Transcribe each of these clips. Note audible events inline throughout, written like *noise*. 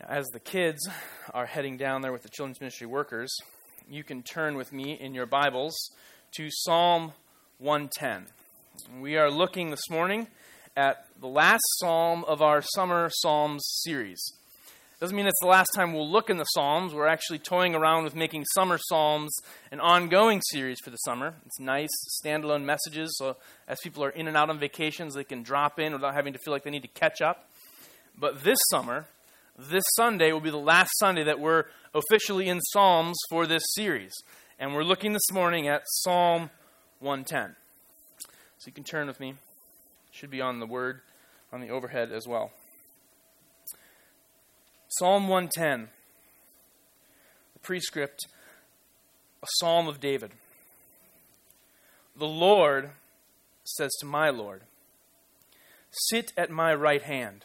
As the kids are heading down there with the children's ministry workers, you can turn with me in your Bibles to Psalm 110. We are looking this morning at the last psalm of our summer Psalms series. Doesn't mean it's the last time we'll look in the Psalms. We're actually toying around with making summer Psalms an ongoing series for the summer. It's nice standalone messages, so as people are in and out on vacations, they can drop in without having to feel like they need to catch up. But this summer, this Sunday will be the last Sunday that we're officially in Psalms for this series. And we're looking this morning at Psalm 110. So you can turn with me. It should be on the word on the overhead as well. Psalm 110, the prescript, a psalm of David. The Lord says to my Lord, Sit at my right hand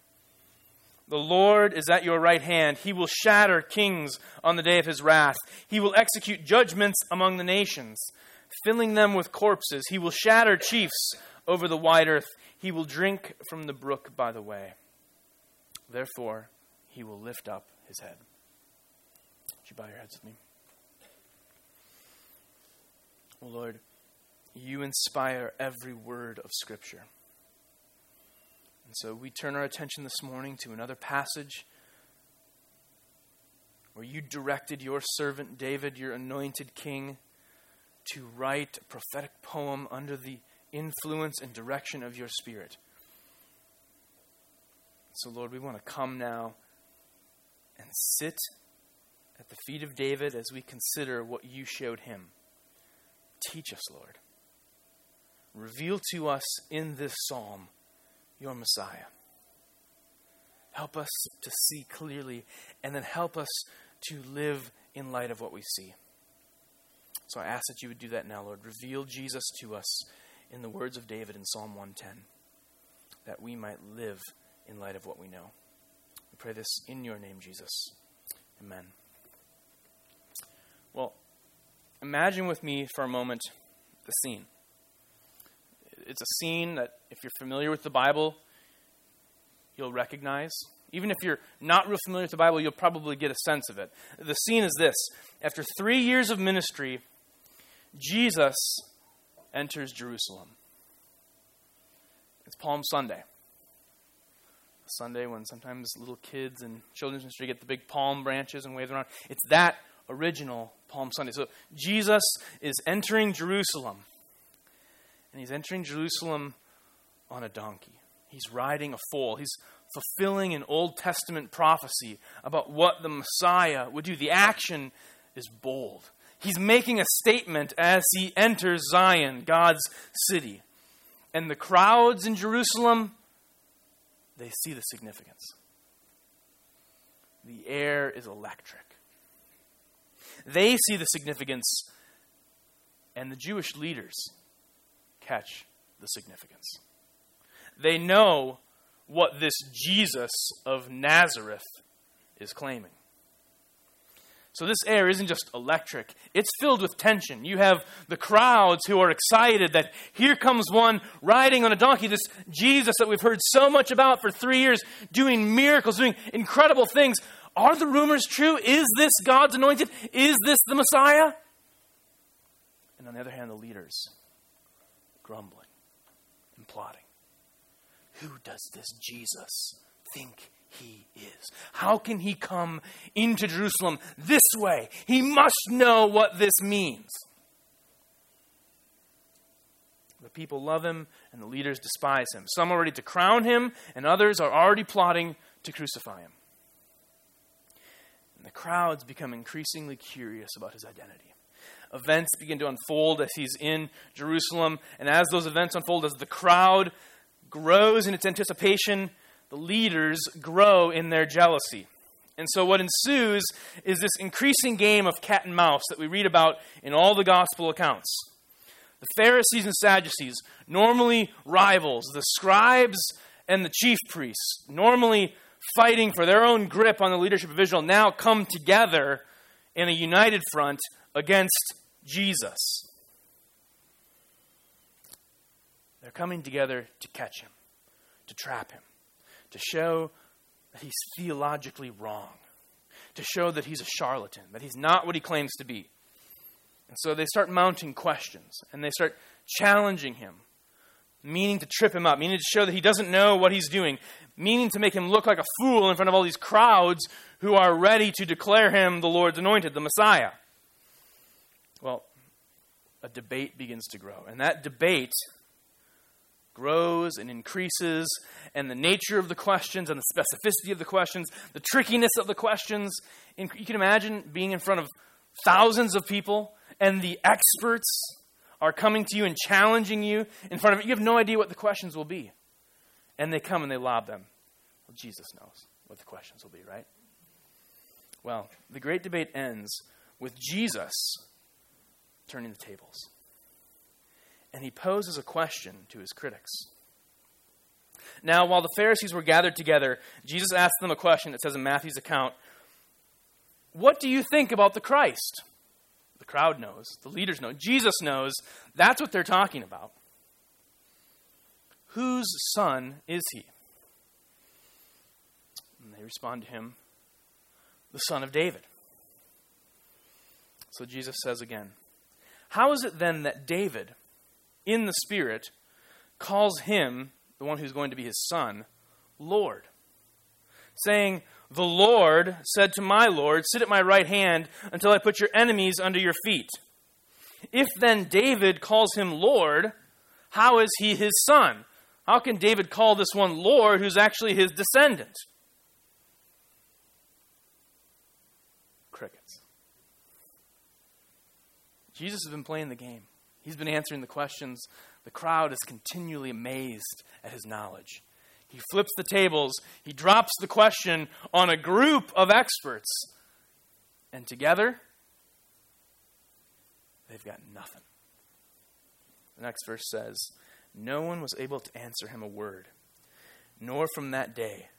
The Lord is at your right hand. He will shatter kings on the day of his wrath. He will execute judgments among the nations, filling them with corpses. He will shatter chiefs over the wide earth. He will drink from the brook by the way. Therefore, he will lift up his head. Would you bow your heads with me? Oh Lord, you inspire every word of Scripture. And so we turn our attention this morning to another passage where you directed your servant David, your anointed king, to write a prophetic poem under the influence and direction of your Spirit. So, Lord, we want to come now and sit at the feet of David as we consider what you showed him. Teach us, Lord. Reveal to us in this psalm your Messiah. Help us to see clearly, and then help us to live in light of what we see. So I ask that you would do that now, Lord. Reveal Jesus to us in the words of David in Psalm 110, that we might live in light of what we know. We pray this in your name, Jesus. Amen. Well, imagine with me for a moment the scene it's a scene that, if you're familiar with the Bible, you'll recognize. Even if you're not real familiar with the Bible, you'll probably get a sense of it. The scene is this After three years of ministry, Jesus enters Jerusalem. It's Palm Sunday. Sunday when sometimes little kids and children's ministry get the big palm branches and wave them around. It's that original Palm Sunday. So Jesus is entering Jerusalem and he's entering Jerusalem on a donkey. He's riding a foal. He's fulfilling an Old Testament prophecy about what the Messiah would do. The action is bold. He's making a statement as he enters Zion, God's city. And the crowds in Jerusalem, they see the significance. The air is electric. They see the significance, and the Jewish leaders catch the significance. They know what this Jesus of Nazareth is claiming. So, this air isn't just electric, it's filled with tension. You have the crowds who are excited that here comes one riding on a donkey, this Jesus that we've heard so much about for three years, doing miracles, doing incredible things. Are the rumors true? Is this God's anointed? Is this the Messiah? And on the other hand, the leaders grumbling and plotting. Who does this Jesus think he is? How can he come into Jerusalem this way? He must know what this means. The people love him, and the leaders despise him. Some are ready to crown him, and others are already plotting to crucify him. And the crowds become increasingly curious about his identity events begin to unfold as he's in Jerusalem. And as those events unfold, as the crowd grows in its anticipation, the leaders grow in their jealousy. And so, what ensues is this increasing game of cat and mouse that we read about in all the gospel accounts. The Pharisees and Sadducees, normally rivals, the scribes and the chief priests, normally fighting for their own grip on the leadership of Israel, now come together in a united front against Jesus. They're coming together to catch him, to trap him, to show that he's theologically wrong, to show that he's a charlatan, that he's not what he claims to be. And so they start mounting questions and they start challenging him, meaning to trip him up, meaning to show that he doesn't know what he's doing, meaning to make him look like a fool in front of all these crowds who are ready to declare him the Lord's anointed, the Messiah. Well, a debate begins to grow. And that debate grows and increases, and the nature of the questions and the specificity of the questions, the trickiness of the questions. You can imagine being in front of thousands of people, and the experts are coming to you and challenging you in front of it. You have no idea what the questions will be. And they come and they lob them. Well, Jesus knows what the questions will be, right? Well, the great debate ends with Jesus turning the tables and he poses a question to his critics. Now, while the Pharisees were gathered together, Jesus asked them a question that says in Matthew's account What do you think about the Christ? The crowd knows, the leaders know, Jesus knows. That's what they're talking about. Whose son is he? And they respond to him, The son of David. So Jesus says again, How is it then that David, in the Spirit, calls him, the one who's going to be his son, Lord, saying, The Lord said to my Lord, Sit at my right hand until I put your enemies under your feet. If then David calls him Lord, how is he his son? How can David call this one Lord who's actually his descendant? Jesus has been playing the game. He's been answering the questions. The crowd is continually amazed at his knowledge. He flips the tables, he drops the question on a group of experts, and together, they've got nothing. The next verse says, No one was able to answer him a word, nor from that day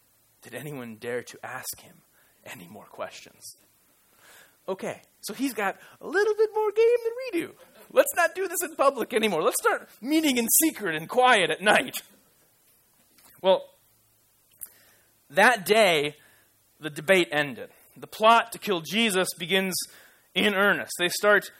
did anyone dare to ask him any more questions. Okay, so he's got a little bit more game than we do. Let's not do this in public anymore. Let's start meeting in secret and quiet at night. Well, that day, the debate ended. The plot to kill Jesus begins in earnest. They start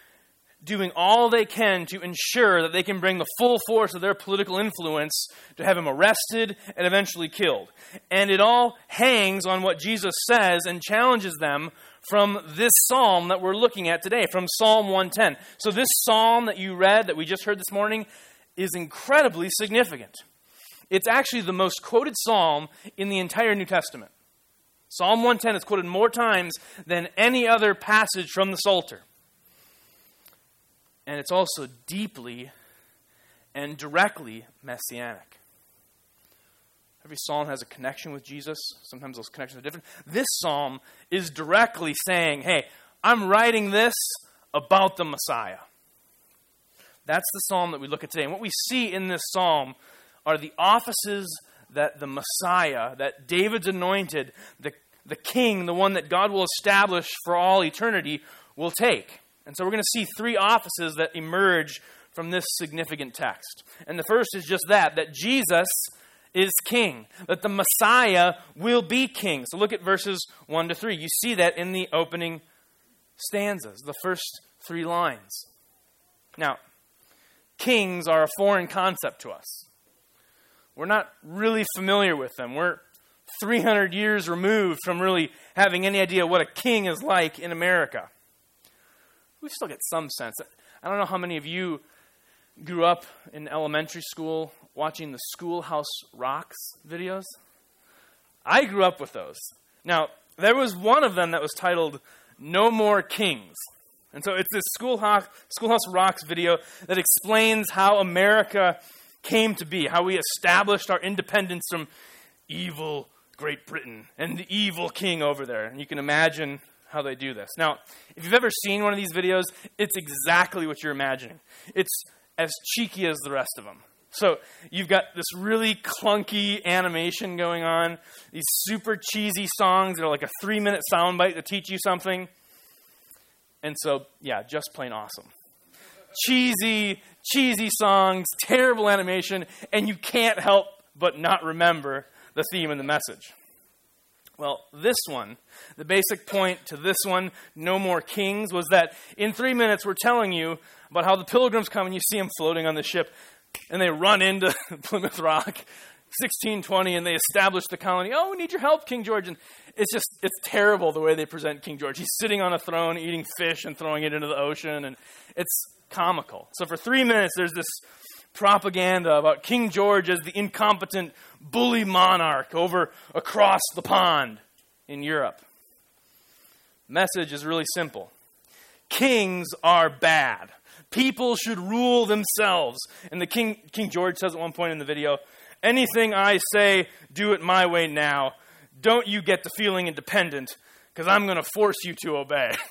doing all they can to ensure that they can bring the full force of their political influence to have him arrested and eventually killed. And it all hangs on what Jesus says and challenges them from this psalm that we're looking at today, from Psalm 110. So, this psalm that you read, that we just heard this morning, is incredibly significant. It's actually the most quoted psalm in the entire New Testament. Psalm 110 is quoted more times than any other passage from the Psalter. And it's also deeply and directly messianic. Every psalm has a connection with Jesus. Sometimes those connections are different. This psalm is directly saying, hey, I'm writing this about the Messiah. That's the psalm that we look at today. And what we see in this psalm are the offices that the Messiah, that David's anointed, the, the king, the one that God will establish for all eternity, will take. And so we're going to see three offices that emerge from this significant text. And the first is just that, that Jesus is king, that the Messiah will be king. So look at verses 1 to 3. You see that in the opening stanzas, the first three lines. Now, kings are a foreign concept to us. We're not really familiar with them. We're 300 years removed from really having any idea what a king is like in America. We still get some sense. I don't know how many of you grew up in elementary school watching the Schoolhouse Rocks videos. I grew up with those. Now, there was one of them that was titled No More Kings. And so it's this Schoolhouse, Schoolhouse Rocks video that explains how America came to be, how we established our independence from evil Great Britain and the evil king over there. And you can imagine how they do this. Now, if you've ever seen one of these videos, it's exactly what you're imagining. It's as cheeky as the rest of them. So you've got this really clunky animation going on, these super cheesy songs that are like a three minute soundbite to teach you something. And so, yeah, just plain awesome. Cheesy, cheesy songs, terrible animation, and you can't help but not remember the theme and the message. Well, this one, the basic point to this one, No More Kings, was that in three minutes we're telling you about how the pilgrims come and you see them floating on the ship and they run into *laughs* Plymouth Rock, 1620, and they establish the colony. Oh, we need your help, King George. And it's just, it's terrible the way they present King George. He's sitting on a throne eating fish and throwing it into the ocean, and it's comical. So for three minutes, there's this propaganda about King George as the incompetent bully monarch over across the pond in Europe. Message is really simple. Kings are bad. People should rule themselves. And the King, King George says at one point in the video, anything I say, do it my way now. Don't you get the feeling independent, because I'm going to force you to obey. *laughs*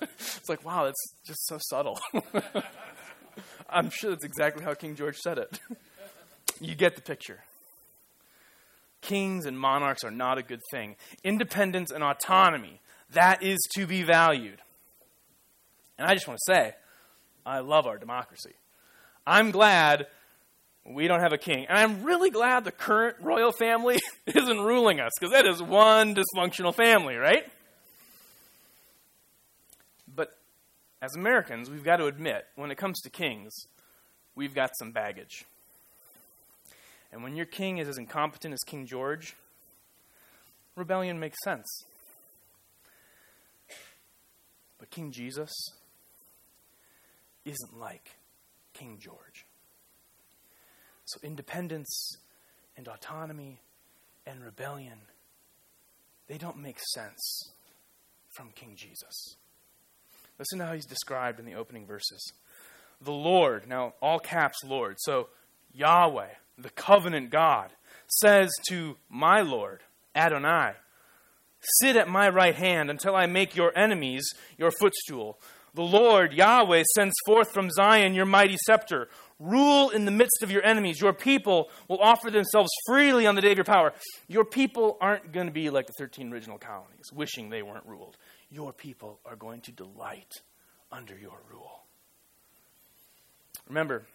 it's like, wow, that's just so subtle. *laughs* I'm sure that's exactly how King George said it. *laughs* you get the picture. Kings and monarchs are not a good thing. Independence and autonomy, that is to be valued. And I just want to say, I love our democracy. I'm glad we don't have a king. And I'm really glad the current royal family *laughs* isn't ruling us, because that is one dysfunctional family, right? But as Americans, we've got to admit, when it comes to kings, we've got some baggage. And when your king is as incompetent as King George, rebellion makes sense. But King Jesus, isn't like King George. So, independence and autonomy and rebellion, they don't make sense from King Jesus. Listen to how he's described in the opening verses. The Lord, now all caps Lord, so Yahweh, the covenant God, says to my Lord, Adonai, Sit at my right hand until I make your enemies your footstool. The Lord, Yahweh, sends forth from Zion your mighty scepter. Rule in the midst of your enemies. Your people will offer themselves freely on the day of your power. Your people aren't going to be like the 13 original colonies, wishing they weren't ruled. Your people are going to delight under your rule. Remember,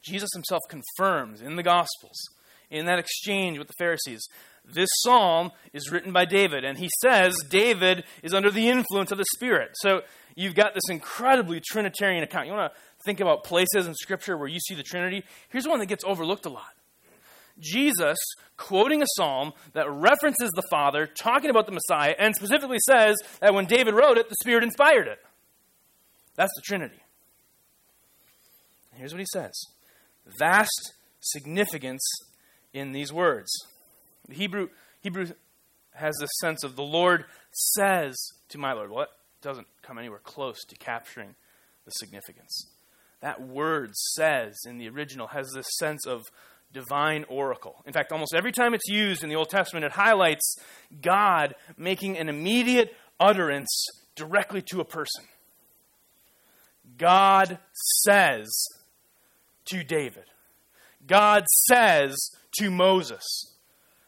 Jesus himself confirms in the Gospels, in that exchange with the Pharisees, this psalm is written by David, and he says David is under the influence of the Spirit. So you've got this incredibly Trinitarian account. You want to think about places in Scripture where you see the Trinity? Here's one that gets overlooked a lot. Jesus quoting a psalm that references the Father, talking about the Messiah, and specifically says that when David wrote it, the Spirit inspired it. That's the Trinity. Here's what he says vast significance in these words. The Hebrew, Hebrew has this sense of the Lord says to my Lord. What? doesn't come anywhere close to capturing the significance. That word says in the original has this sense of divine oracle. In fact, almost every time it's used in the Old Testament, it highlights God making an immediate utterance directly to a person. God says to David. God says to Moses.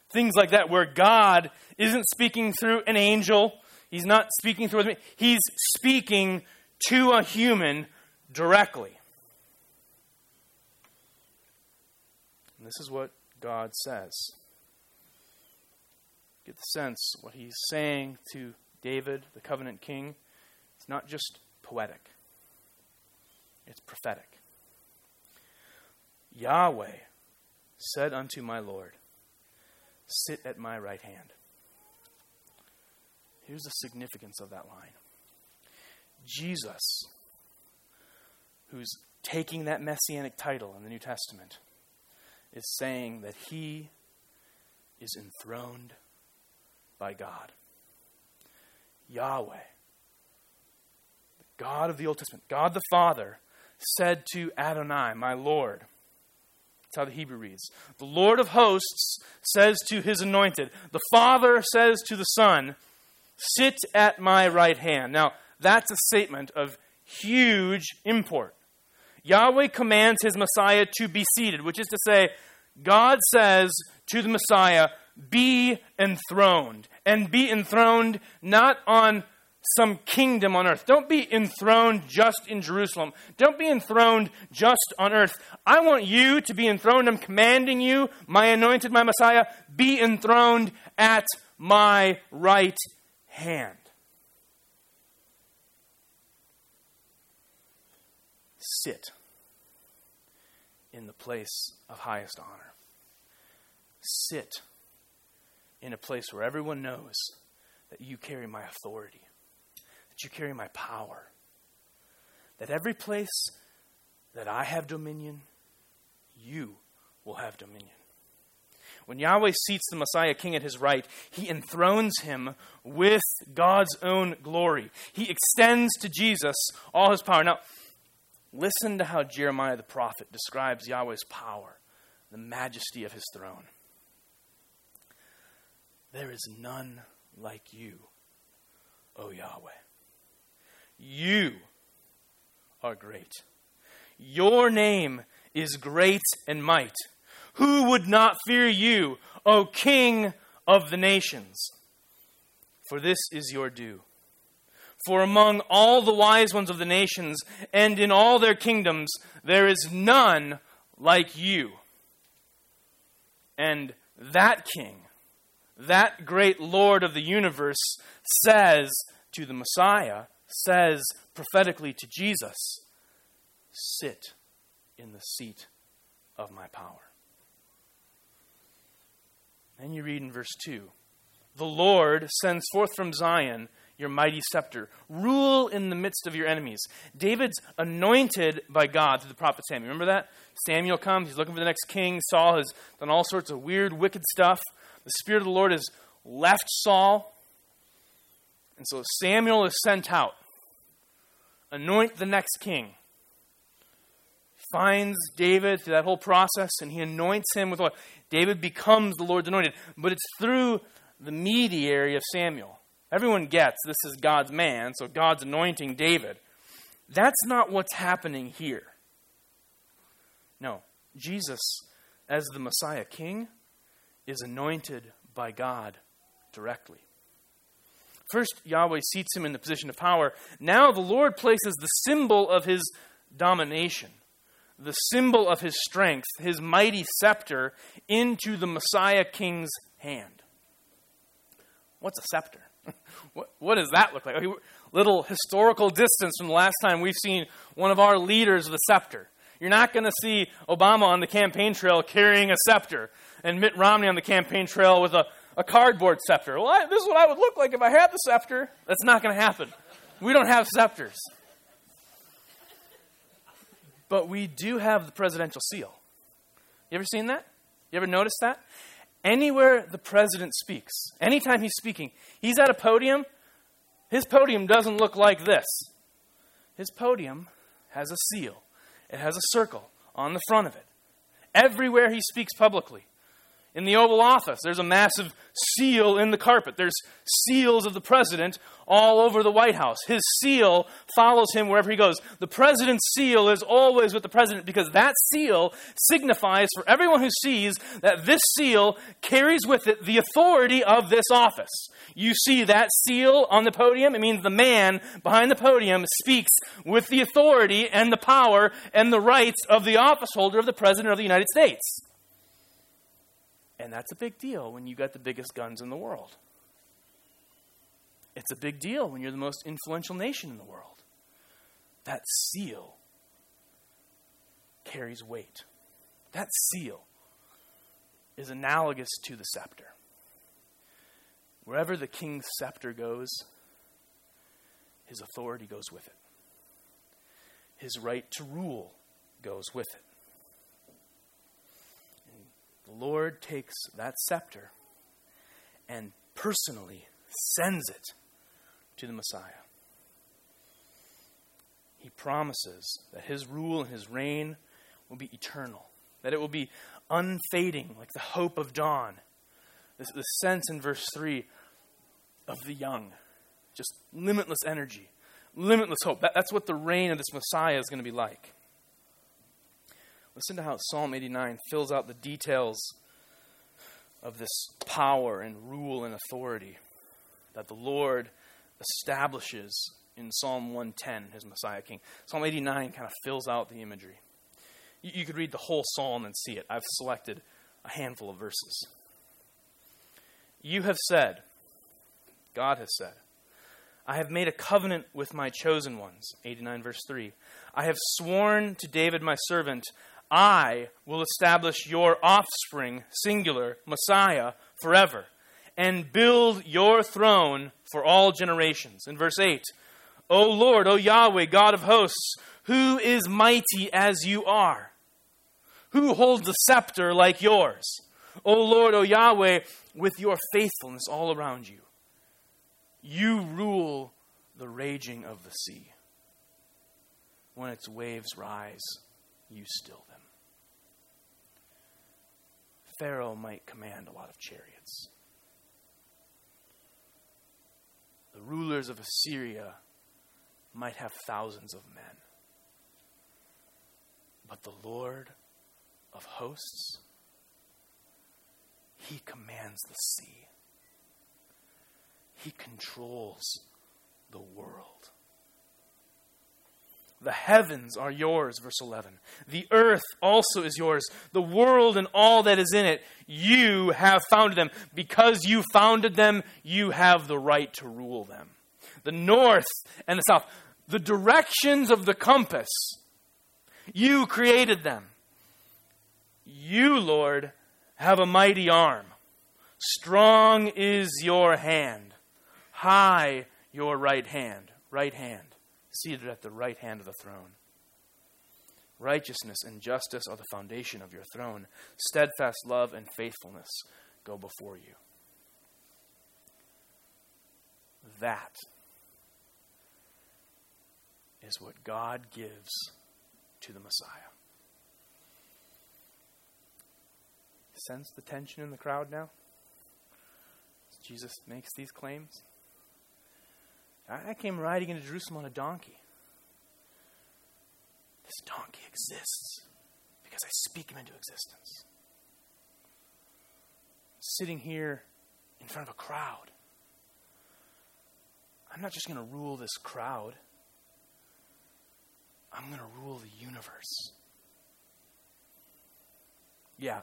Things like that, where God isn't speaking through an angel He's not speaking through me. He's speaking to a human directly. And this is what God says. Get the sense what he's saying to David, the covenant king. It's not just poetic, it's prophetic. Yahweh said unto my Lord, Sit at my right hand. Here's the significance of that line Jesus, who's taking that messianic title in the New Testament, is saying that he is enthroned by God. Yahweh, the God of the Old Testament, God the Father, said to Adonai, my Lord, That's how the Hebrew reads. The Lord of hosts says to his anointed, the Father says to the Son, Sit at my right hand. Now, that's a statement of huge import. Yahweh commands his Messiah to be seated, which is to say, God says to the Messiah, Be enthroned. And be enthroned not on some kingdom on earth. Don't be enthroned just in Jerusalem. Don't be enthroned just on earth. I want you to be enthroned. I'm commanding you, my anointed, my Messiah, be enthroned at my right hand. Sit in the place of highest honor. Sit in a place where everyone knows that you carry my authority that you carry my power. That every place that I have dominion, you will have dominion. When Yahweh seats the Messiah king at his right, he enthrones him with God's own glory. He extends to Jesus all his power. Now, listen to how Jeremiah the prophet describes Yahweh's power, the majesty of his throne. There is none like you, O Yahweh. You are great. Your name is great and might. Who would not fear you, O King of the nations? For this is your due. For among all the wise ones of the nations and in all their kingdoms, there is none like you. And that king, that great Lord of the universe, says to the Messiah, says prophetically to Jesus, Sit in the seat of my power. Then you read in verse 2 The Lord sends forth from Zion your mighty scepter. Rule in the midst of your enemies. David's anointed by God through the prophet Samuel. Remember that? Samuel comes, he's looking for the next king. Saul has done all sorts of weird, wicked stuff. The Spirit of the Lord has left Saul. And so Samuel is sent out. Anoint the next king. Finds David through that whole process and he anoints him with what? David becomes the Lord's anointed. But it's through the mediary of Samuel. Everyone gets this is God's man, so God's anointing David. That's not what's happening here. No, Jesus, as the Messiah King, is anointed by God directly. First, Yahweh seats him in the position of power. Now, the Lord places the symbol of his domination, the symbol of his strength, his mighty scepter, into the Messiah king's hand. What's a scepter? *laughs* what, what does that look like? Okay, little historical distance from the last time we've seen one of our leaders with a scepter. You're not going to see Obama on the campaign trail carrying a scepter and Mitt Romney on the campaign trail with a a cardboard scepter. Well, I, this is what I would look like if I had the scepter. That's not going to happen. We don't have scepters. But we do have the presidential seal. You ever seen that? You ever noticed that? Anywhere the president speaks, anytime he's speaking, he's at a podium, his podium doesn't look like this. His podium has a seal, it has a circle on the front of it. Everywhere he speaks publicly, in the Oval Office. There's a massive seal in the carpet. There's seals of the president all over the White House. His seal follows him wherever he goes. The president's seal is always with the president because that seal signifies for everyone who sees that this seal carries with it the authority of this office. You see that seal on the podium, it means the man behind the podium speaks with the authority and the power and the rights of the office holder of the president of the United States. And that's a big deal when you got the biggest guns in the world. It's a big deal when you're the most influential nation in the world. That seal carries weight. That seal is analogous to the scepter. Wherever the king's scepter goes, his authority goes with it. His right to rule goes with it. The Lord takes that scepter and personally sends it to the Messiah. He promises that his rule and his reign will be eternal, that it will be unfading, like the hope of dawn. This, is the sense in verse 3 of the young, just limitless energy, limitless hope. That, that's what the reign of this Messiah is going to be like. Listen to how Psalm 89 fills out the details of this power and rule and authority that the Lord establishes in Psalm 110, his Messiah King. Psalm 89 kind of fills out the imagery. You, you could read the whole psalm and see it. I've selected a handful of verses. You have said, God has said, I have made a covenant with my chosen ones. 89 verse 3. I have sworn to David my servant, I will establish your offspring, singular, Messiah, forever, and build your throne for all generations. In verse 8, O Lord, O Yahweh, God of hosts, who is mighty as you are? Who holds a scepter like yours? O Lord, O Yahweh, with your faithfulness all around you. You rule the raging of the sea. When its waves rise, you still them. Pharaoh might command a lot of chariots. The rulers of Assyria might have thousands of men. But the Lord of hosts, he commands the sea. He controls the world. The heavens are yours, verse 11. The earth also is yours. The world and all that is in it, you have founded them. Because you founded them, you have the right to rule them. The north and the south, the directions of the compass, you created them. You, Lord, have a mighty arm. Strong is your hand. High your right hand. Right hand seated at the right hand of the throne. Righteousness and justice are the foundation of your throne. Steadfast love and faithfulness go before you. That is what God gives to the Messiah. Sense the tension in the crowd now? Jesus makes these claims? I came riding into Jerusalem on a donkey. This donkey exists because I speak him into existence. Sitting here in front of a crowd. I'm not just going to rule this crowd, I'm going to rule the universe. Yeah,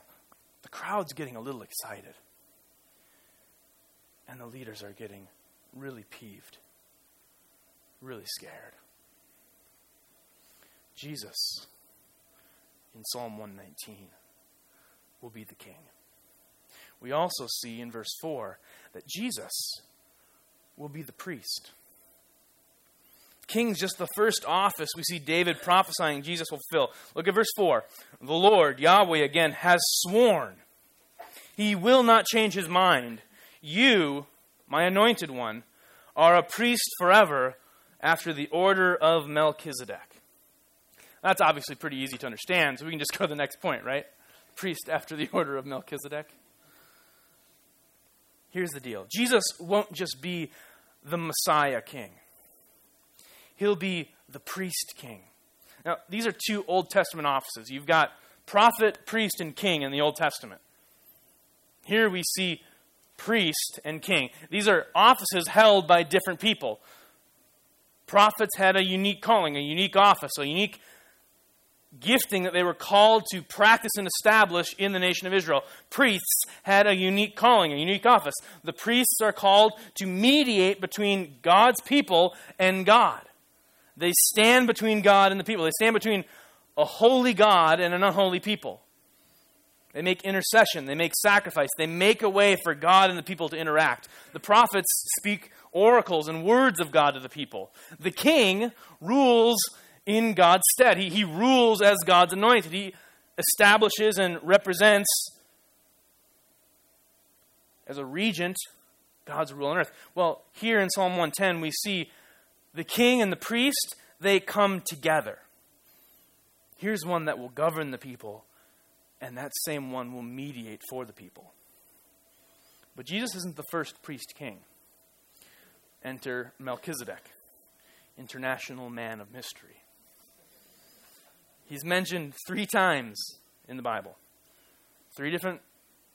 the crowd's getting a little excited, and the leaders are getting really peeved really scared. Jesus, in Psalm 119, will be the king. We also see in verse 4 that Jesus will be the priest. King's just the first office we see David prophesying Jesus will fill. Look at verse 4. The Lord, Yahweh, again, has sworn. He will not change his mind. You, my anointed one, are a priest forever after the order of Melchizedek. That's obviously pretty easy to understand, so we can just *laughs* go to the next point, right? Priest after the order of Melchizedek. Here's the deal Jesus won't just be the Messiah king, he'll be the priest king. Now, these are two Old Testament offices. You've got prophet, priest, and king in the Old Testament. Here we see priest and king. These are offices held by different people. Prophets had a unique calling, a unique office, a unique gifting that they were called to practice and establish in the nation of Israel. Priests had a unique calling, a unique office. The priests are called to mediate between God's people and God. They stand between God and the people. They stand between a holy God and an unholy people. They make intercession. They make sacrifice. They make a way for God and the people to interact. The prophets speak oracles and words of God to the people. The king rules in God's stead. He, he rules as God's anointed. He establishes and represents, as a regent, God's rule on earth. Well, here in Psalm 110, we see the king and the priest, they come together. Here's one that will govern the people and that same one will mediate for the people. But Jesus isn't the first priest king. Enter Melchizedek, international man of mystery. He's mentioned three times in the Bible. Three different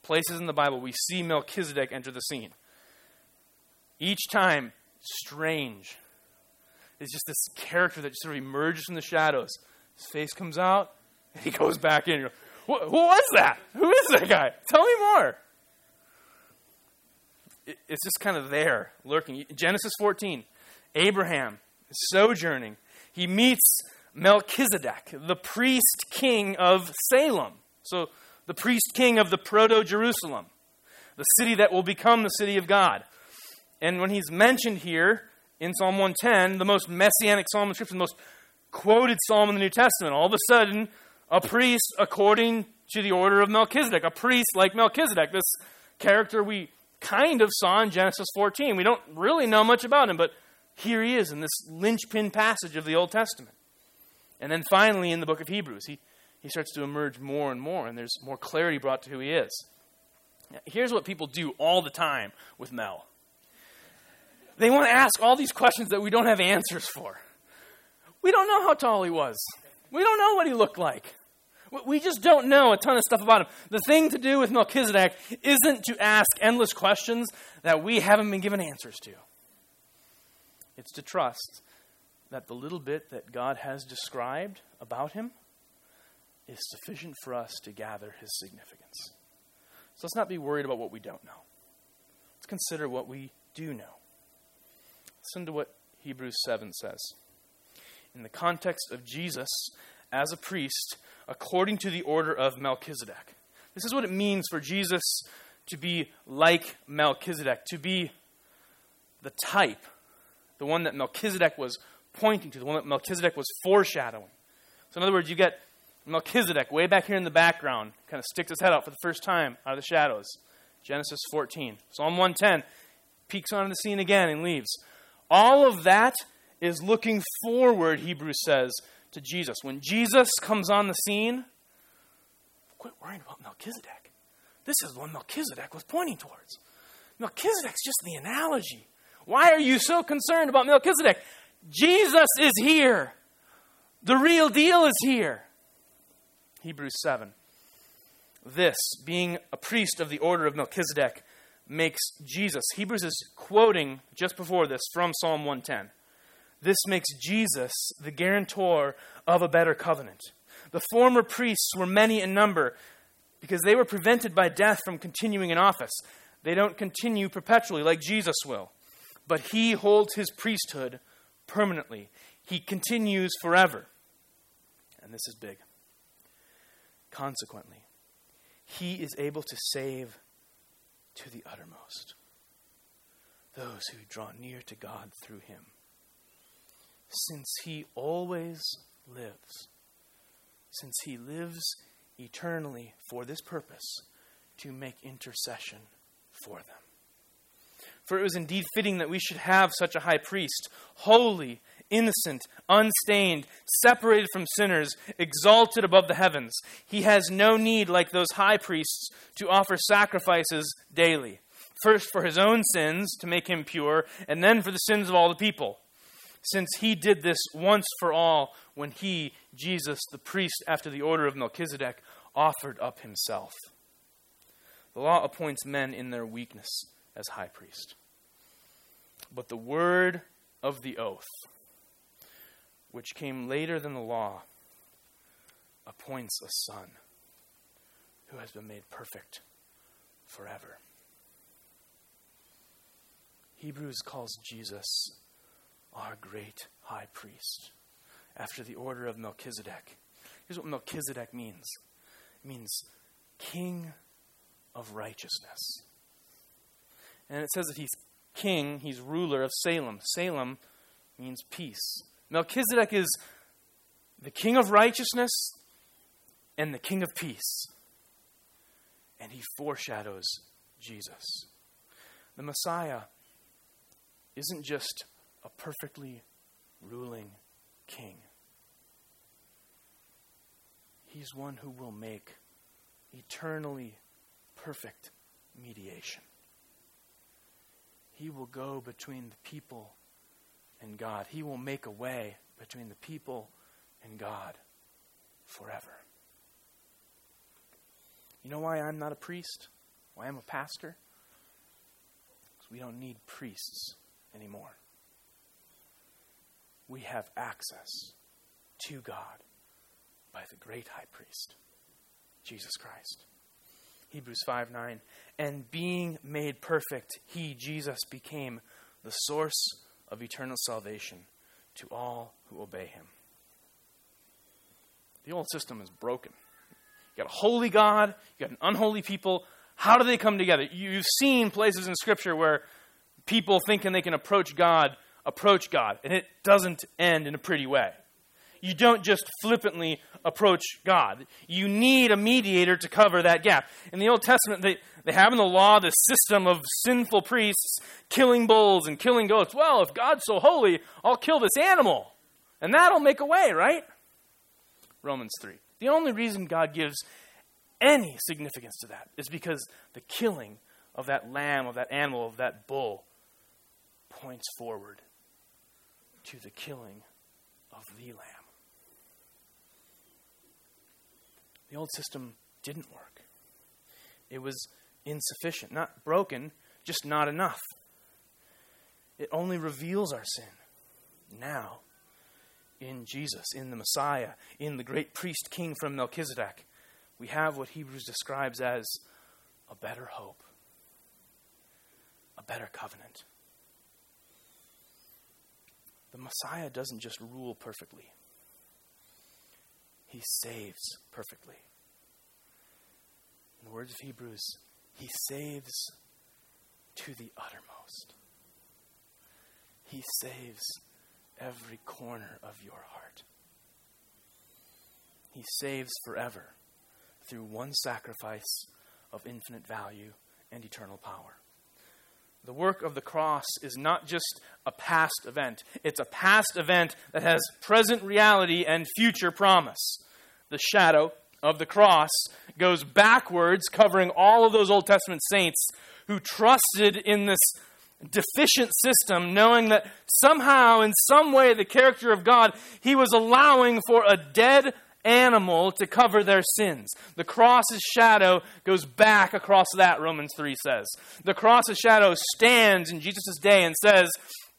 places in the Bible we see Melchizedek enter the scene. Each time, strange. It's just this character that just sort of emerges from the shadows. His face comes out, and he goes back in. Who was that? Who is that guy? Tell me more. It's just kind of there, lurking. Genesis 14, Abraham is sojourning. He meets Melchizedek, the priest king of Salem. So, the priest king of the proto Jerusalem, the city that will become the city of God. And when he's mentioned here in Psalm 110, the most messianic psalm in Scripture, the most quoted psalm in the New Testament, all of a sudden, a priest according to the order of Melchizedek, a priest like Melchizedek, this character we kind of saw in Genesis 14. We don't really know much about him, but here he is in this linchpin passage of the Old Testament. And then finally, in the book of Hebrews, he, he starts to emerge more and more, and there's more clarity brought to who he is. Here's what people do all the time with Mel they want to ask all these questions that we don't have answers for. We don't know how tall he was, we don't know what he looked like. We just don't know a ton of stuff about him. The thing to do with Melchizedek isn't to ask endless questions that we haven't been given answers to. It's to trust that the little bit that God has described about him is sufficient for us to gather his significance. So let's not be worried about what we don't know. Let's consider what we do know. Listen to what Hebrews 7 says. In the context of Jesus as a priest, according to the order of Melchizedek. This is what it means for Jesus to be like Melchizedek, to be the type, the one that Melchizedek was pointing to, the one that Melchizedek was foreshadowing. So, in other words, you get Melchizedek way back here in the background, kind of sticks his head out for the first time out of the shadows. Genesis 14. Psalm 110 peeks onto the scene again and leaves. All of that is looking forward, Hebrews says, to Jesus. When Jesus comes on the scene, quit worrying about Melchizedek. This is what Melchizedek was pointing towards. Melchizedek's just the analogy. Why are you so concerned about Melchizedek? Jesus is here. The real deal is here. Hebrews 7. This, being a priest of the order of Melchizedek, makes Jesus. Hebrews is quoting just before this from Psalm 110. This makes Jesus the guarantor of a better covenant. The former priests were many in number because they were prevented by death from continuing in office. They don't continue perpetually like Jesus will, but he holds his priesthood permanently. He continues forever. And this is big. Consequently, he is able to save to the uttermost those who draw near to God through him since he always lives, since he lives eternally for this purpose, to make intercession for them. For it was indeed fitting that we should have such a high priest, holy, innocent, unstained, separated from sinners, exalted above the heavens. He has no need, like those high priests, to offer sacrifices daily. First for his own sins, to make him pure, and then for the sins of all the people since he did this once for all when he, Jesus, the priest after the order of Melchizedek, offered up himself. The law appoints men in their weakness as high priest. But the word of the oath, which came later than the law, appoints a son who has been made perfect forever. Hebrews calls Jesus our great high priest after the order of Melchizedek. Here's what Melchizedek means it means king of righteousness. And it says that he's king, he's ruler of Salem. Salem means peace. Melchizedek is the king of righteousness and the king of peace. And he foreshadows Jesus. The Messiah isn't just a perfectly ruling king. He's one who will make eternally perfect mediation. He will go between the people and God. He will make a way between the people and God forever. You know why I'm not a priest? Why I'm a pastor? Because we don't need priests anymore. We have access to God by the great high priest, Jesus Christ. Hebrews 5 9. And being made perfect, he, Jesus, became the source of eternal salvation to all who obey him. The old system is broken. You got a holy God, you got an unholy people. How do they come together? You've seen places in Scripture where people thinking they can approach God approach God, and it doesn't end in a pretty way. You don't just flippantly approach God. You need a mediator to cover that gap. In the Old Testament, they, they have in the law this system of sinful priests killing bulls and killing goats. Well, if God's so holy, I'll kill this animal, and that'll make a way, right? Romans 3. The only reason God gives any significance to that is because the killing of that lamb, of that animal, of that bull points forward to the killing of the lamb. The old system didn't work. It was insufficient, not broken, just not enough. It only reveals our sin now in Jesus, in the Messiah, in the great priest king from Melchizedek. We have what Hebrews describes as a better hope, a better covenant. The Messiah doesn't just rule perfectly, he saves perfectly. In the words of Hebrews, he saves to the uttermost. He saves every corner of your heart. He saves forever through one sacrifice of infinite value and eternal power. The work of the cross is not just a past event, it's a past event that has present reality and future promise. The shadow of the cross goes backwards, covering all of those Old Testament saints who trusted in this deficient system, knowing that somehow, in some way, the character of God, He was allowing for a dead animal to cover their sins. The cross's shadow goes back across that, Romans 3 says. The cross's shadow stands in Jesus' day and says,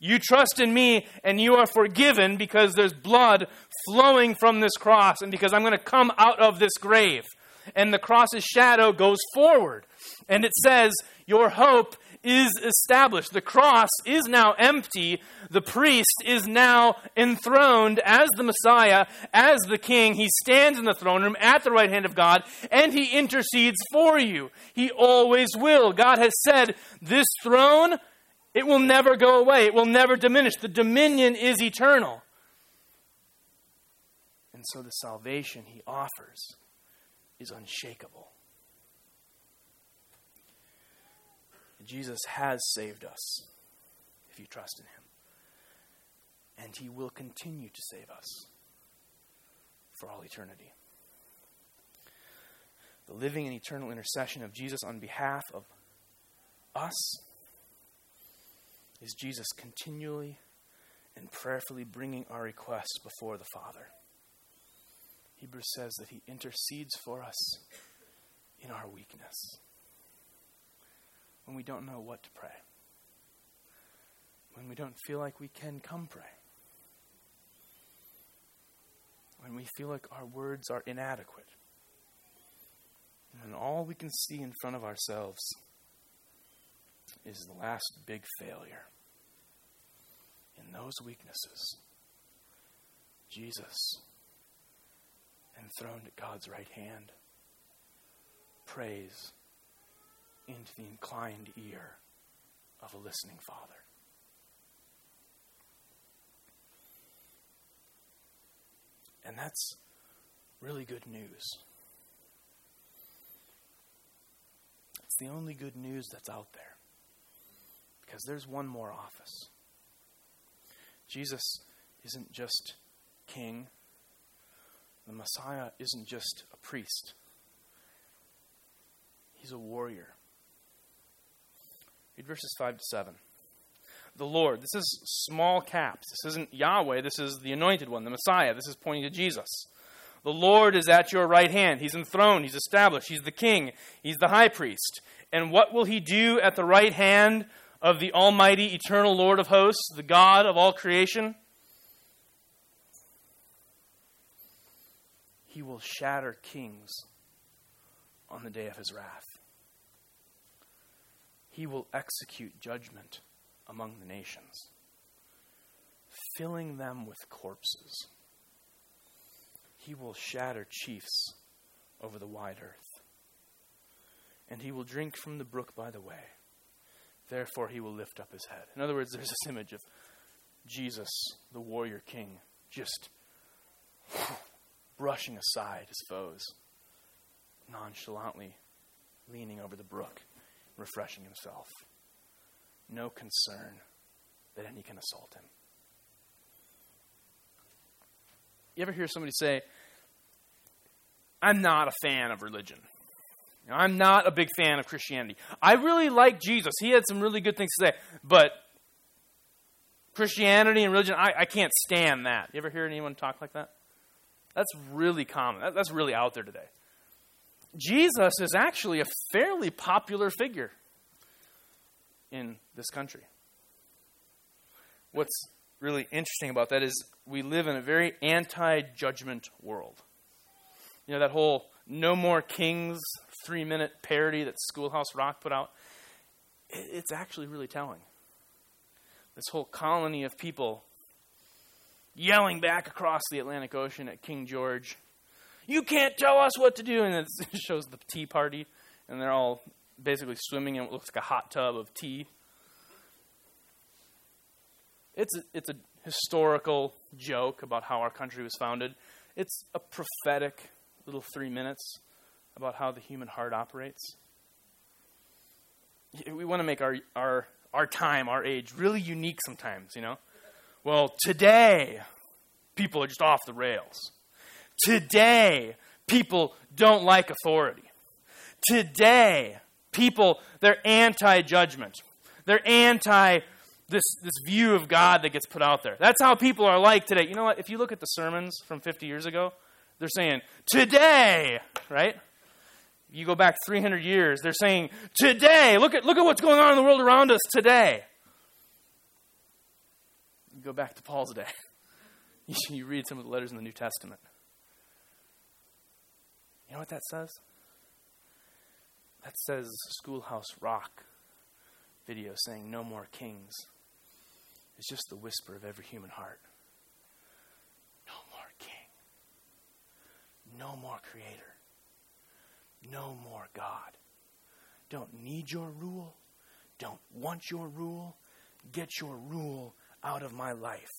You trust in me and you are forgiven because there's blood flowing from this cross and because I'm going to come out of this grave. And the cross's shadow goes forward. And it says, Your hope is established. The cross is now empty. The priest is now enthroned as the Messiah, as the king. He stands in the throne room at the right hand of God, and he intercedes for you. He always will. God has said, This throne, it will never go away, it will never diminish. The dominion is eternal. And so the salvation he offers is unshakable. Jesus has saved us if you trust in him. And he will continue to save us for all eternity. The living and eternal intercession of Jesus on behalf of us is Jesus continually and prayerfully bringing our requests before the Father. Hebrews says that he intercedes for us in our weakness when we don't know what to pray, when we don't feel like we can come pray, when we feel like our words are inadequate, and all we can see in front of ourselves is the last big failure. In those weaknesses, Jesus, enthroned at God's right hand, prays into the inclined ear of a listening Father. And that's really good news. It's the only good news that's out there. Because there's one more office. Jesus isn't just king, the Messiah isn't just a priest. He's a warrior. Read verses 5 to 7. The Lord, this is small caps. This isn't Yahweh. This is the anointed one, the Messiah. This is pointing to Jesus. The Lord is at your right hand. He's enthroned. He's established. He's the king. He's the high priest. And what will he do at the right hand of the Almighty, eternal Lord of hosts, the God of all creation? He will shatter kings on the day of his wrath. He will execute judgment among the nations, filling them with corpses. He will shatter chiefs over the wide earth. And he will drink from the brook by the way. Therefore, he will lift up his head. In other words, there's this image of Jesus, the warrior king, just brushing aside his foes, nonchalantly leaning over the brook, refreshing himself. No concern that any can assault him. You ever hear somebody say, I'm not a fan of religion? I'm not a big fan of Christianity. I really like Jesus. He had some really good things to say, but Christianity and religion, I, I can't stand that. You ever hear anyone talk like that? That's really common. That, that's really out there today. Jesus is actually a fairly popular figure in this country. What's really interesting about that is we live in a very anti judgment world. You know, that whole No More Kings three minute parody that Schoolhouse Rock put out? It's actually really telling. This whole colony of people yelling back across the Atlantic Ocean at King George, You can't tell us what to do. And *laughs* it shows the tea party, and they're all basically swimming in what looks like a hot tub of tea. It's a, it's a historical joke about how our country was founded. It's a prophetic little three minutes about how the human heart operates. We want to make our, our, our time, our age, really unique sometimes, you know? Well, today, people are just off the rails. Today, people don't like authority. Today, people, they're anti judgment. They're anti this, this view of God that gets put out there. That's how people are like today. You know what? If you look at the sermons from 50 years ago, they're saying, today, right? You go back 300 years, they're saying, today, look at, look at what's going on in the world around us today. You go back to Paul's day. *laughs* you read some of the letters in the New Testament. You know what that says? That says Schoolhouse Rock video saying, No more kings. It's just the whisper of every human heart. No more king. No more creator. No more God. Don't need your rule. Don't want your rule. Get your rule out of my life.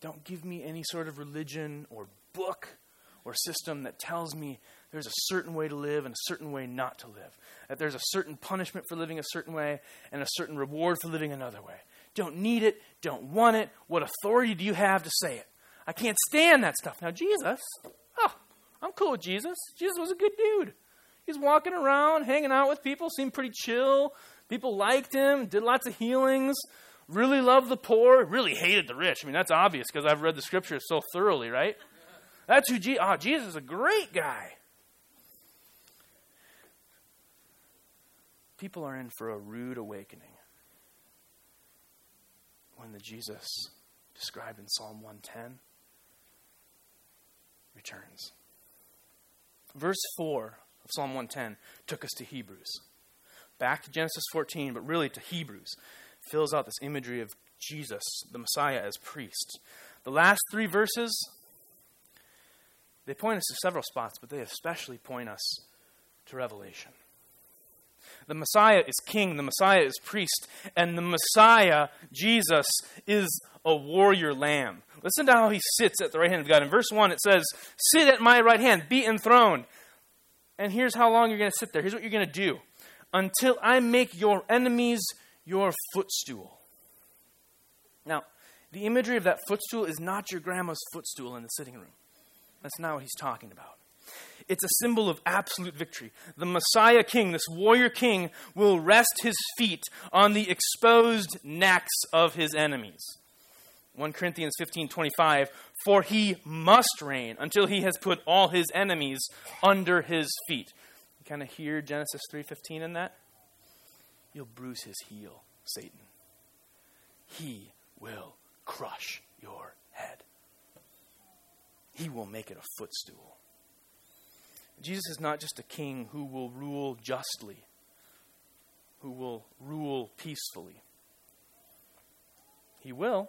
Don't give me any sort of religion or book or system that tells me there's a certain way to live and a certain way not to live. That there's a certain punishment for living a certain way and a certain reward for living another way. Don't need it, don't want it. What authority do you have to say it? I can't stand that stuff. Now, Jesus, oh, I'm cool with Jesus. Jesus was a good dude. He's walking around, hanging out with people, seemed pretty chill. People liked him, did lots of healings, really loved the poor, really hated the rich. I mean, that's obvious because I've read the scriptures so thoroughly, right? That's who Je- oh, Jesus is a great guy. People are in for a rude awakening when the Jesus described in Psalm 110 returns. Verse 4 of Psalm 110 took us to Hebrews. Back to Genesis 14, but really to Hebrews. Fills out this imagery of Jesus, the Messiah, as priest. The last three verses, they point us to several spots, but they especially point us to Revelation. The Messiah is king, the Messiah is priest, and the Messiah, Jesus, is a warrior lamb. Listen to how he sits at the right hand of God. In verse 1, it says, Sit at my right hand, be enthroned. And here's how long you're going to sit there. Here's what you're going to do until I make your enemies your footstool. Now, the imagery of that footstool is not your grandma's footstool in the sitting room. That's not what he's talking about. It's a symbol of absolute victory. The Messiah king, this warrior king, will rest his feet on the exposed necks of his enemies. 1 Corinthians 15:25 for he must reign until he has put all his enemies under his feet. You kind of hear Genesis 3:15 in that? You'll bruise his heel, Satan. He will crush your. He will make it a footstool. Jesus is not just a king who will rule justly, who will rule peacefully. He will,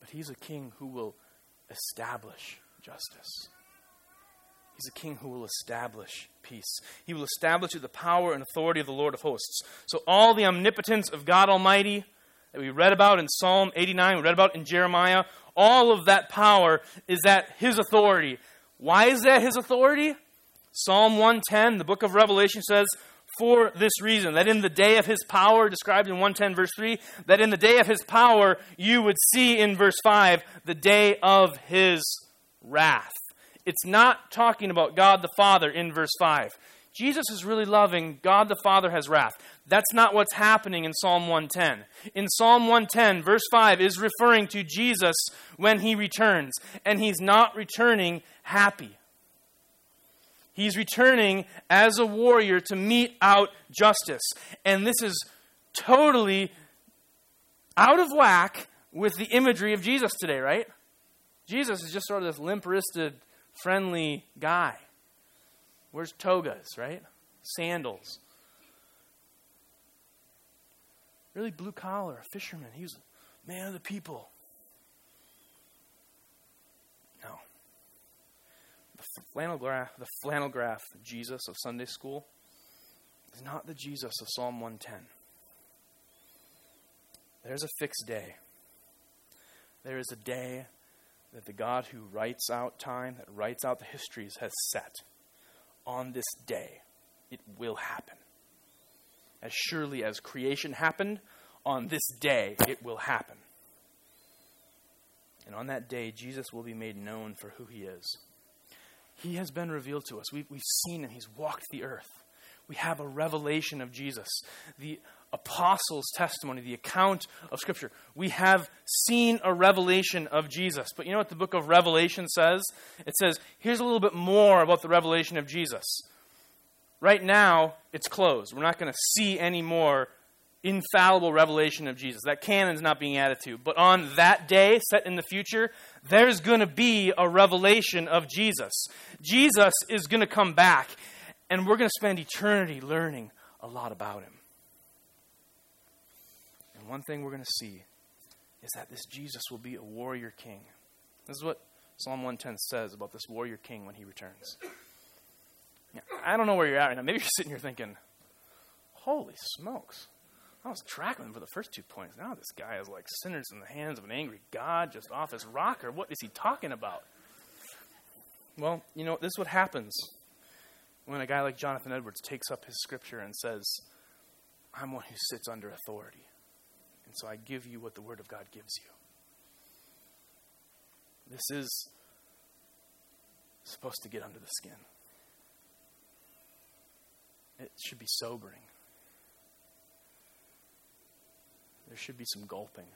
but he's a king who will establish justice. He's a king who will establish peace. He will establish the power and authority of the Lord of hosts. So, all the omnipotence of God Almighty that we read about in Psalm 89, we read about in Jeremiah, all of that power is at His authority. Why is that His authority? Psalm 110, the book of Revelation says, for this reason, that in the day of his power, described in 110 verse 3, that in the day of his power, you would see in verse 5 the day of his wrath. It's not talking about God the Father in verse 5. Jesus is really loving, God the Father has wrath. That's not what's happening in Psalm 110. In Psalm 110, verse 5 is referring to Jesus when he returns, and he's not returning happy. He's returning as a warrior to mete out justice. And this is totally out of whack with the imagery of Jesus today, right? Jesus is just sort of this limp wristed, friendly guy. Wears togas, right? Sandals. Really blue collar, a fisherman. He was a man of the people. No. flannel graph, the flannel graph Jesus of Sunday school is not the Jesus of Psalm 110. There's a fixed day. There is a day that the God who writes out time, that writes out the histories, has set. On this day, it will happen. As surely as creation happened, on this day it will happen. And on that day, Jesus will be made known for who he is. He has been revealed to us. We've, we've seen him. He's walked the earth. We have a revelation of Jesus. The apostles' testimony, the account of Scripture. We have seen a revelation of Jesus. But you know what the book of Revelation says? It says, here's a little bit more about the revelation of Jesus. Right now, it's closed. We're not going to see any more infallible revelation of Jesus. That canon is not being added to. But on that day, set in the future, there's going to be a revelation of Jesus. Jesus is going to come back, and we're going to spend eternity learning a lot about him. And one thing we're going to see is that this Jesus will be a warrior king. This is what Psalm 110 says about this warrior king when he returns. I don't know where you're at right now. Maybe you're sitting here thinking, holy smokes. I was tracking for the first two points. Now this guy is like sinners in the hands of an angry God just off his rocker. What is he talking about? Well, you know, this is what happens when a guy like Jonathan Edwards takes up his scripture and says, I'm one who sits under authority. And so I give you what the Word of God gives you. This is supposed to get under the skin. It should be sobering. there should be some gulping.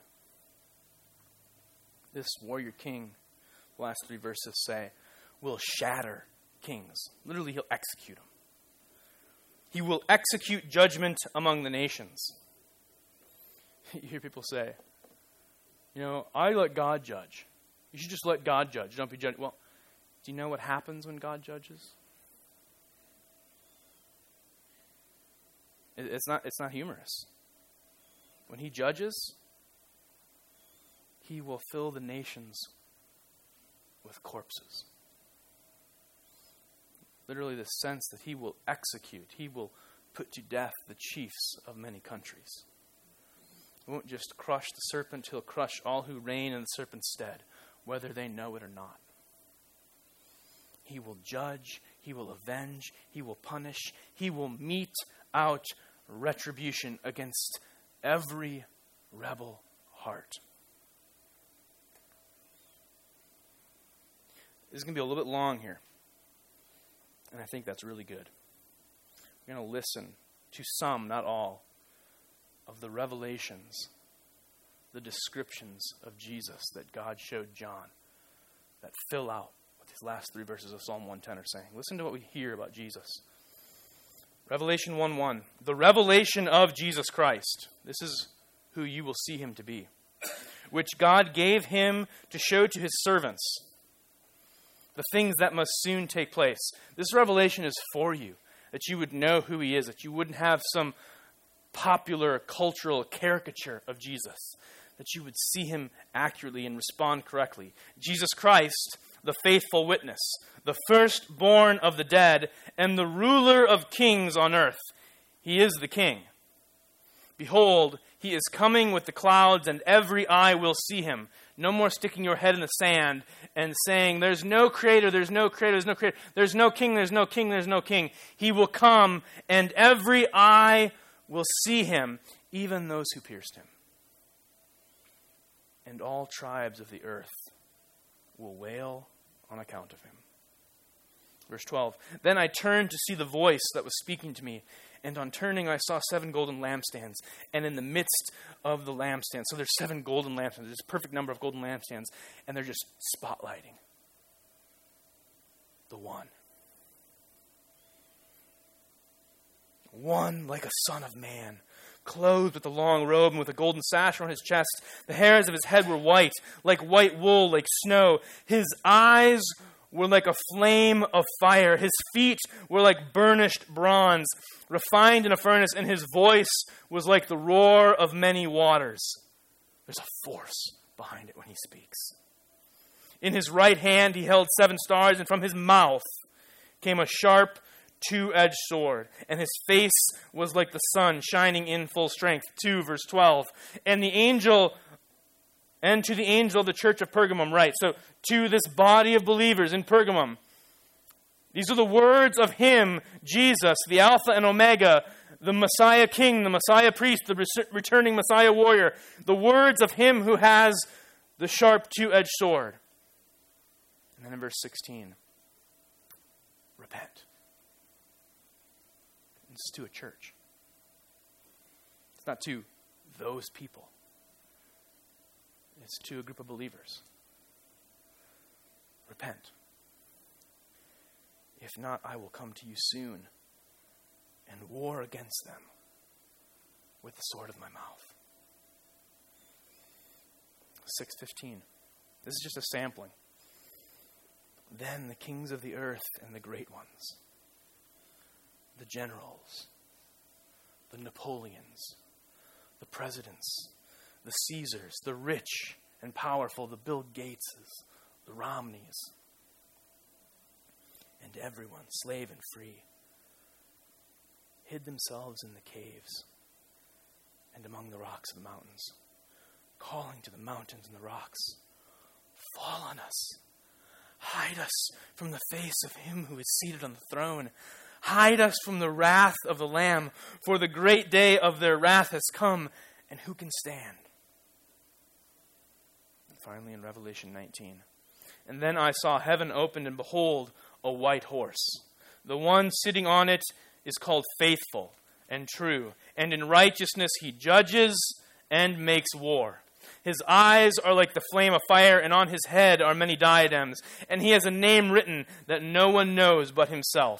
This warrior king, the last three verses say, will shatter kings. Literally, he'll execute them. He will execute judgment among the nations. *laughs* You hear people say, you know, I let God judge. You should just let God judge. Don't be judged. Well, do you know what happens when God judges? It's not, it's not humorous. When he judges, he will fill the nations with corpses. Literally, the sense that he will execute, he will put to death the chiefs of many countries. He won't just crush the serpent, he'll crush all who reign in the serpent's stead, whether they know it or not. He will judge, he will avenge, he will punish, he will mete out retribution against every rebel heart. This is going to be a little bit long here. And I think that's really good. We're going to listen to some, not all, of the revelations, the descriptions of Jesus that God showed John that fill out what these last three verses of Psalm 110 are saying. Listen to what we hear about Jesus. Revelation 1 1. The revelation of Jesus Christ. This is who you will see him to be, which God gave him to show to his servants the things that must soon take place. This revelation is for you, that you would know who he is, that you wouldn't have some popular cultural caricature of Jesus, that you would see him accurately and respond correctly. Jesus Christ, the faithful witness, the firstborn of the dead, and the ruler of kings on earth. He is the king. Behold, he is coming with the clouds, and every eye will see him. No more sticking your head in the sand and saying, There's no creator, there's no creator, there's no creator, there's no king, there's no king, there's no king. He will come, and every eye will see him, even those who pierced him. And all tribes of the earth will wail on account of him. Verse 12 Then I turned to see the voice that was speaking to me. And on turning, I saw seven golden lampstands. And in the midst of the lampstands, so there's seven golden lampstands. There's a perfect number of golden lampstands. And they're just spotlighting the one. One like a son of man, clothed with a long robe and with a golden sash on his chest. The hairs of his head were white, like white wool, like snow. His eyes were like a flame of fire. His feet were like burnished bronze, refined in a furnace, and his voice was like the roar of many waters. There's a force behind it when he speaks. In his right hand he held seven stars, and from his mouth came a sharp, two edged sword. And his face was like the sun shining in full strength. 2 verse 12. And the angel and to the angel the church of Pergamum write. So, to this body of believers in Pergamum, these are the words of Him, Jesus, the Alpha and Omega, the Messiah King, the Messiah Priest, the returning Messiah Warrior. The words of Him who has the sharp two edged sword. And then in verse 16, repent. Is to a church. It's not to those people. It's to a group of believers. Repent. If not, I will come to you soon and war against them with the sword of my mouth. 615. This is just a sampling. Then the kings of the earth and the great ones, the generals, the Napoleons, the presidents, the Caesars, the rich and powerful, the Bill Gateses, the Romneys, and everyone, slave and free, hid themselves in the caves and among the rocks of the mountains, calling to the mountains and the rocks, Fall on us! Hide us from the face of him who is seated on the throne. Hide us from the wrath of the Lamb, for the great day of their wrath has come, and who can stand? finally in Revelation 19. And then I saw heaven opened, and behold, a white horse. The one sitting on it is called faithful and true, and in righteousness he judges and makes war. His eyes are like the flame of fire, and on his head are many diadems, and he has a name written that no one knows but himself.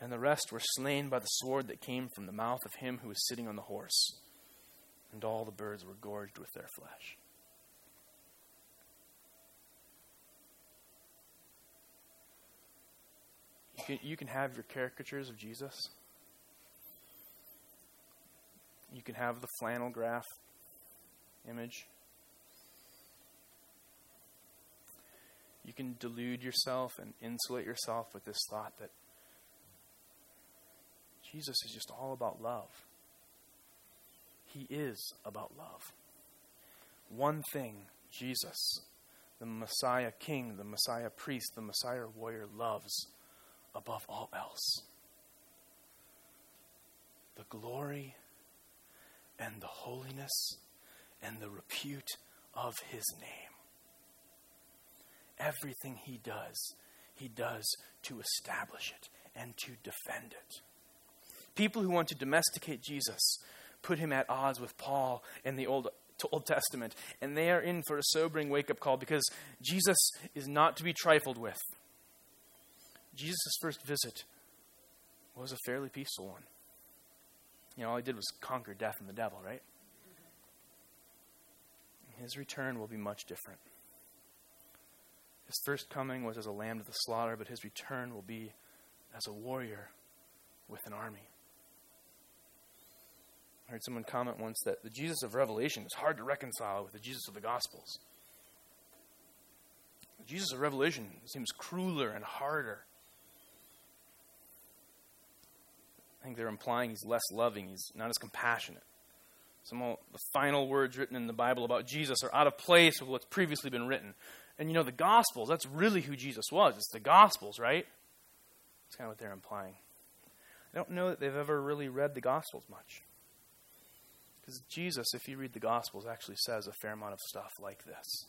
And the rest were slain by the sword that came from the mouth of him who was sitting on the horse, and all the birds were gorged with their flesh. You can, you can have your caricatures of Jesus. You can have the flannel graph image. You can delude yourself and insulate yourself with this thought that Jesus is just all about love. He is about love. One thing Jesus, the Messiah King, the Messiah priest, the Messiah warrior, loves above all else the glory and the holiness and the repute of his name. Everything he does, he does to establish it and to defend it. People who want to domesticate Jesus put him at odds with Paul in the Old, Old Testament, and they are in for a sobering wake up call because Jesus is not to be trifled with. Jesus' first visit was a fairly peaceful one. You know, all he did was conquer death and the devil, right? His return will be much different. His first coming was as a lamb to the slaughter, but his return will be as a warrior with an army. I heard someone comment once that the Jesus of Revelation is hard to reconcile with the Jesus of the Gospels. The Jesus of Revelation seems crueler and harder. I think they're implying he's less loving, he's not as compassionate. Some of the final words written in the Bible about Jesus are out of place with what's previously been written. And you know, the Gospels, that's really who Jesus was. It's the Gospels, right? That's kind of what they're implying. I don't know that they've ever really read the Gospels much. Because Jesus, if you read the Gospels, actually says a fair amount of stuff like this.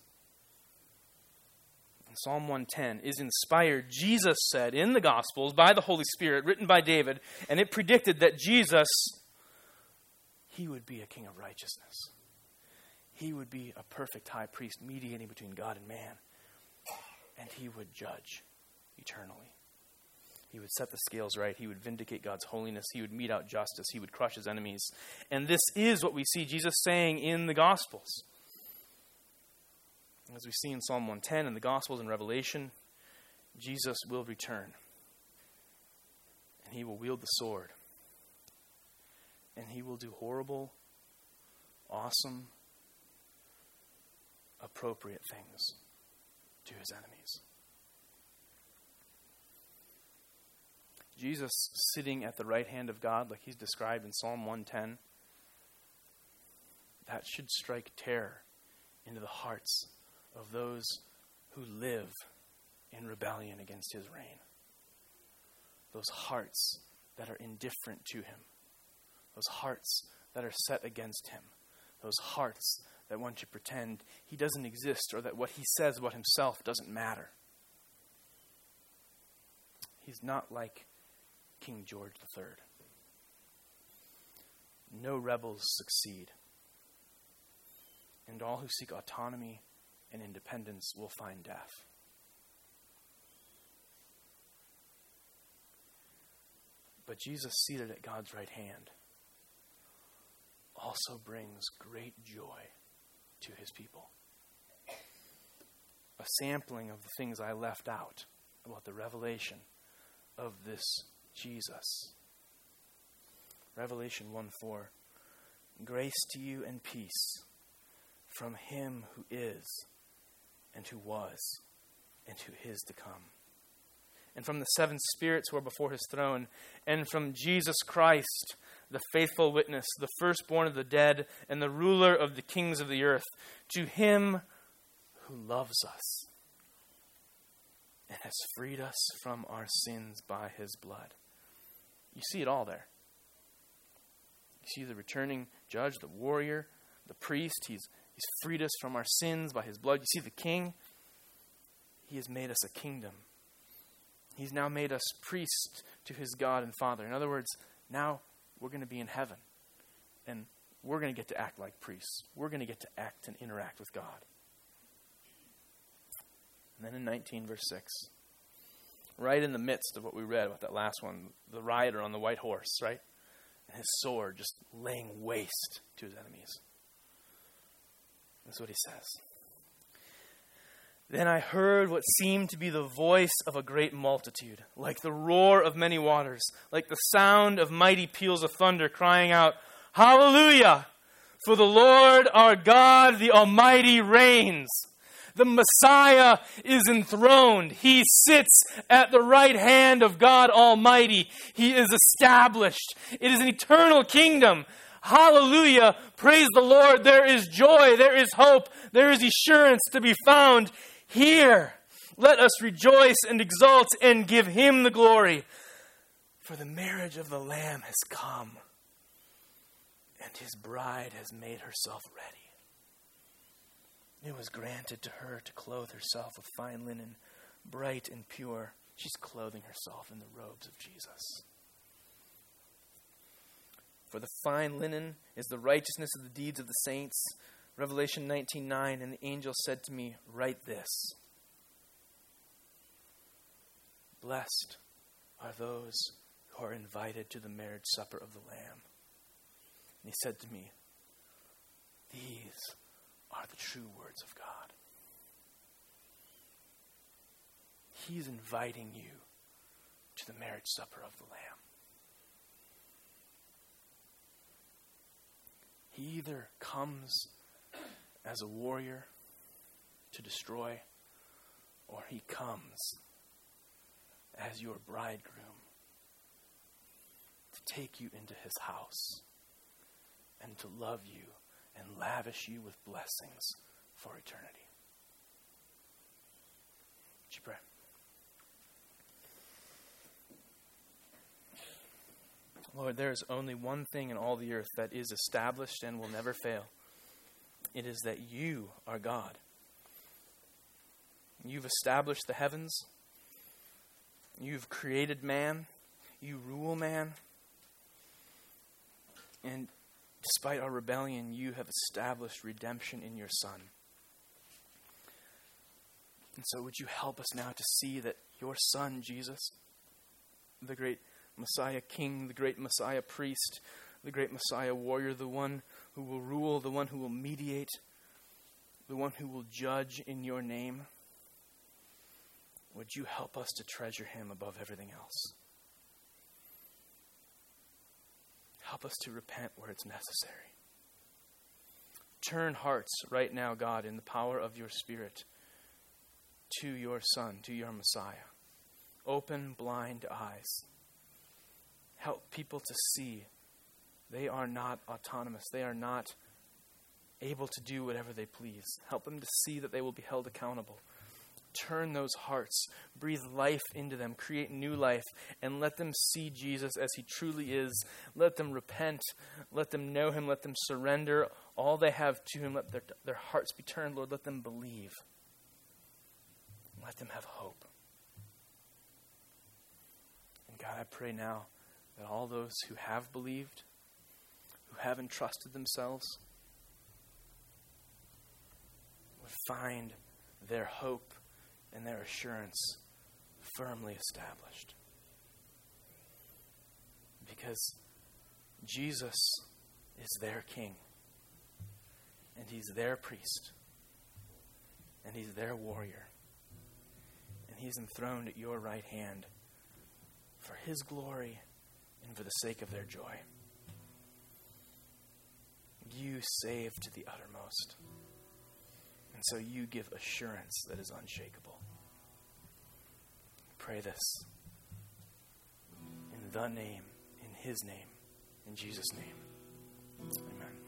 Psalm 110 is inspired, Jesus said in the Gospels by the Holy Spirit, written by David, and it predicted that Jesus, he would be a king of righteousness. He would be a perfect high priest mediating between God and man, and he would judge eternally. He would set the scales right. He would vindicate God's holiness. He would mete out justice. He would crush his enemies. And this is what we see Jesus saying in the Gospels. As we see in Psalm 110 and the Gospels and Revelation, Jesus will return. And he will wield the sword. And he will do horrible, awesome, appropriate things to his enemies. Jesus sitting at the right hand of God, like he's described in Psalm 110, that should strike terror into the hearts of those who live in rebellion against his reign. Those hearts that are indifferent to him. Those hearts that are set against him. Those hearts that want to pretend he doesn't exist or that what he says about himself doesn't matter. He's not like King George III. No rebels succeed, and all who seek autonomy and independence will find death. But Jesus, seated at God's right hand, also brings great joy to his people. A sampling of the things I left out about the revelation of this Jesus. Revelation 1 4. Grace to you and peace from him who is, and who was, and who is to come. And from the seven spirits who are before his throne, and from Jesus Christ, the faithful witness, the firstborn of the dead, and the ruler of the kings of the earth, to him who loves us and has freed us from our sins by his blood you see it all there. You see the returning judge, the warrior, the priest. He's, he's freed us from our sins by his blood. You see the king. He has made us a kingdom. He's now made us priests to his God and Father. In other words, now we're going to be in heaven. And we're going to get to act like priests. We're going to get to act and interact with God. And then in 19, verse 6 right in the midst of what we read about that last one, the rider on the white horse, right? And his sword just laying waste to his enemies. That's what he says. Then I heard what seemed to be the voice of a great multitude, like the roar of many waters, like the sound of mighty peals of thunder, crying out, Hallelujah! For the Lord our God, the Almighty, reigns. The Messiah is enthroned. He sits at the right hand of God Almighty. He is established. It is an eternal kingdom. Hallelujah. Praise the Lord. There is joy. There is hope. There is assurance to be found here. Let us rejoice and exult and give him the glory. For the marriage of the Lamb has come, and his bride has made herself ready. It was granted to her to clothe herself with fine linen, bright and pure. She's clothing herself in the robes of Jesus. For the fine linen is the righteousness of the deeds of the saints. Revelation 19:9 and the angel said to me, "Write this. Blessed are those who are invited to the marriage supper of the Lamb." And he said to me, "These are the true words of God." He's inviting you to the marriage supper of the Lamb. He either comes as a warrior to destroy, or he comes as your bridegroom to take you into his house and to love you and lavish you with blessings for eternity. Would you pray? Lord, there is only one thing in all the earth that is established and will never fail. It is that you are God. You've established the heavens. You've created man. You rule man. And despite our rebellion, you have established redemption in your Son. And so, would you help us now to see that your Son, Jesus, the great Messiah King, the great Messiah priest, the great Messiah warrior, the one who will rule, the one who will mediate, the one who will judge in your name. Would you help us to treasure him above everything else? Help us to repent where it's necessary. Turn hearts right now, God, in the power of your Spirit to your Son, to your Messiah. Open blind eyes help people to see they are not autonomous. They are not able to do whatever they please. Help them to see that they will be held accountable. Turn those hearts, breathe life into them, create new life, and let them see Jesus as he truly is. Let them repent, let them know him, let them surrender all they have to him. Let their, their hearts be turned, Lord. Let them believe. Let them have hope. And God, I pray now that all those who have believed, who have entrusted themselves, would find their hope and their assurance firmly established. Because Jesus is their king, and he's their priest, and he's their warrior, and he's enthroned at your right hand for his glory and for the sake of their joy. You save to the uttermost. And so you give assurance that is unshakable. Pray this in the name, in His name, in Jesus' name. Amen.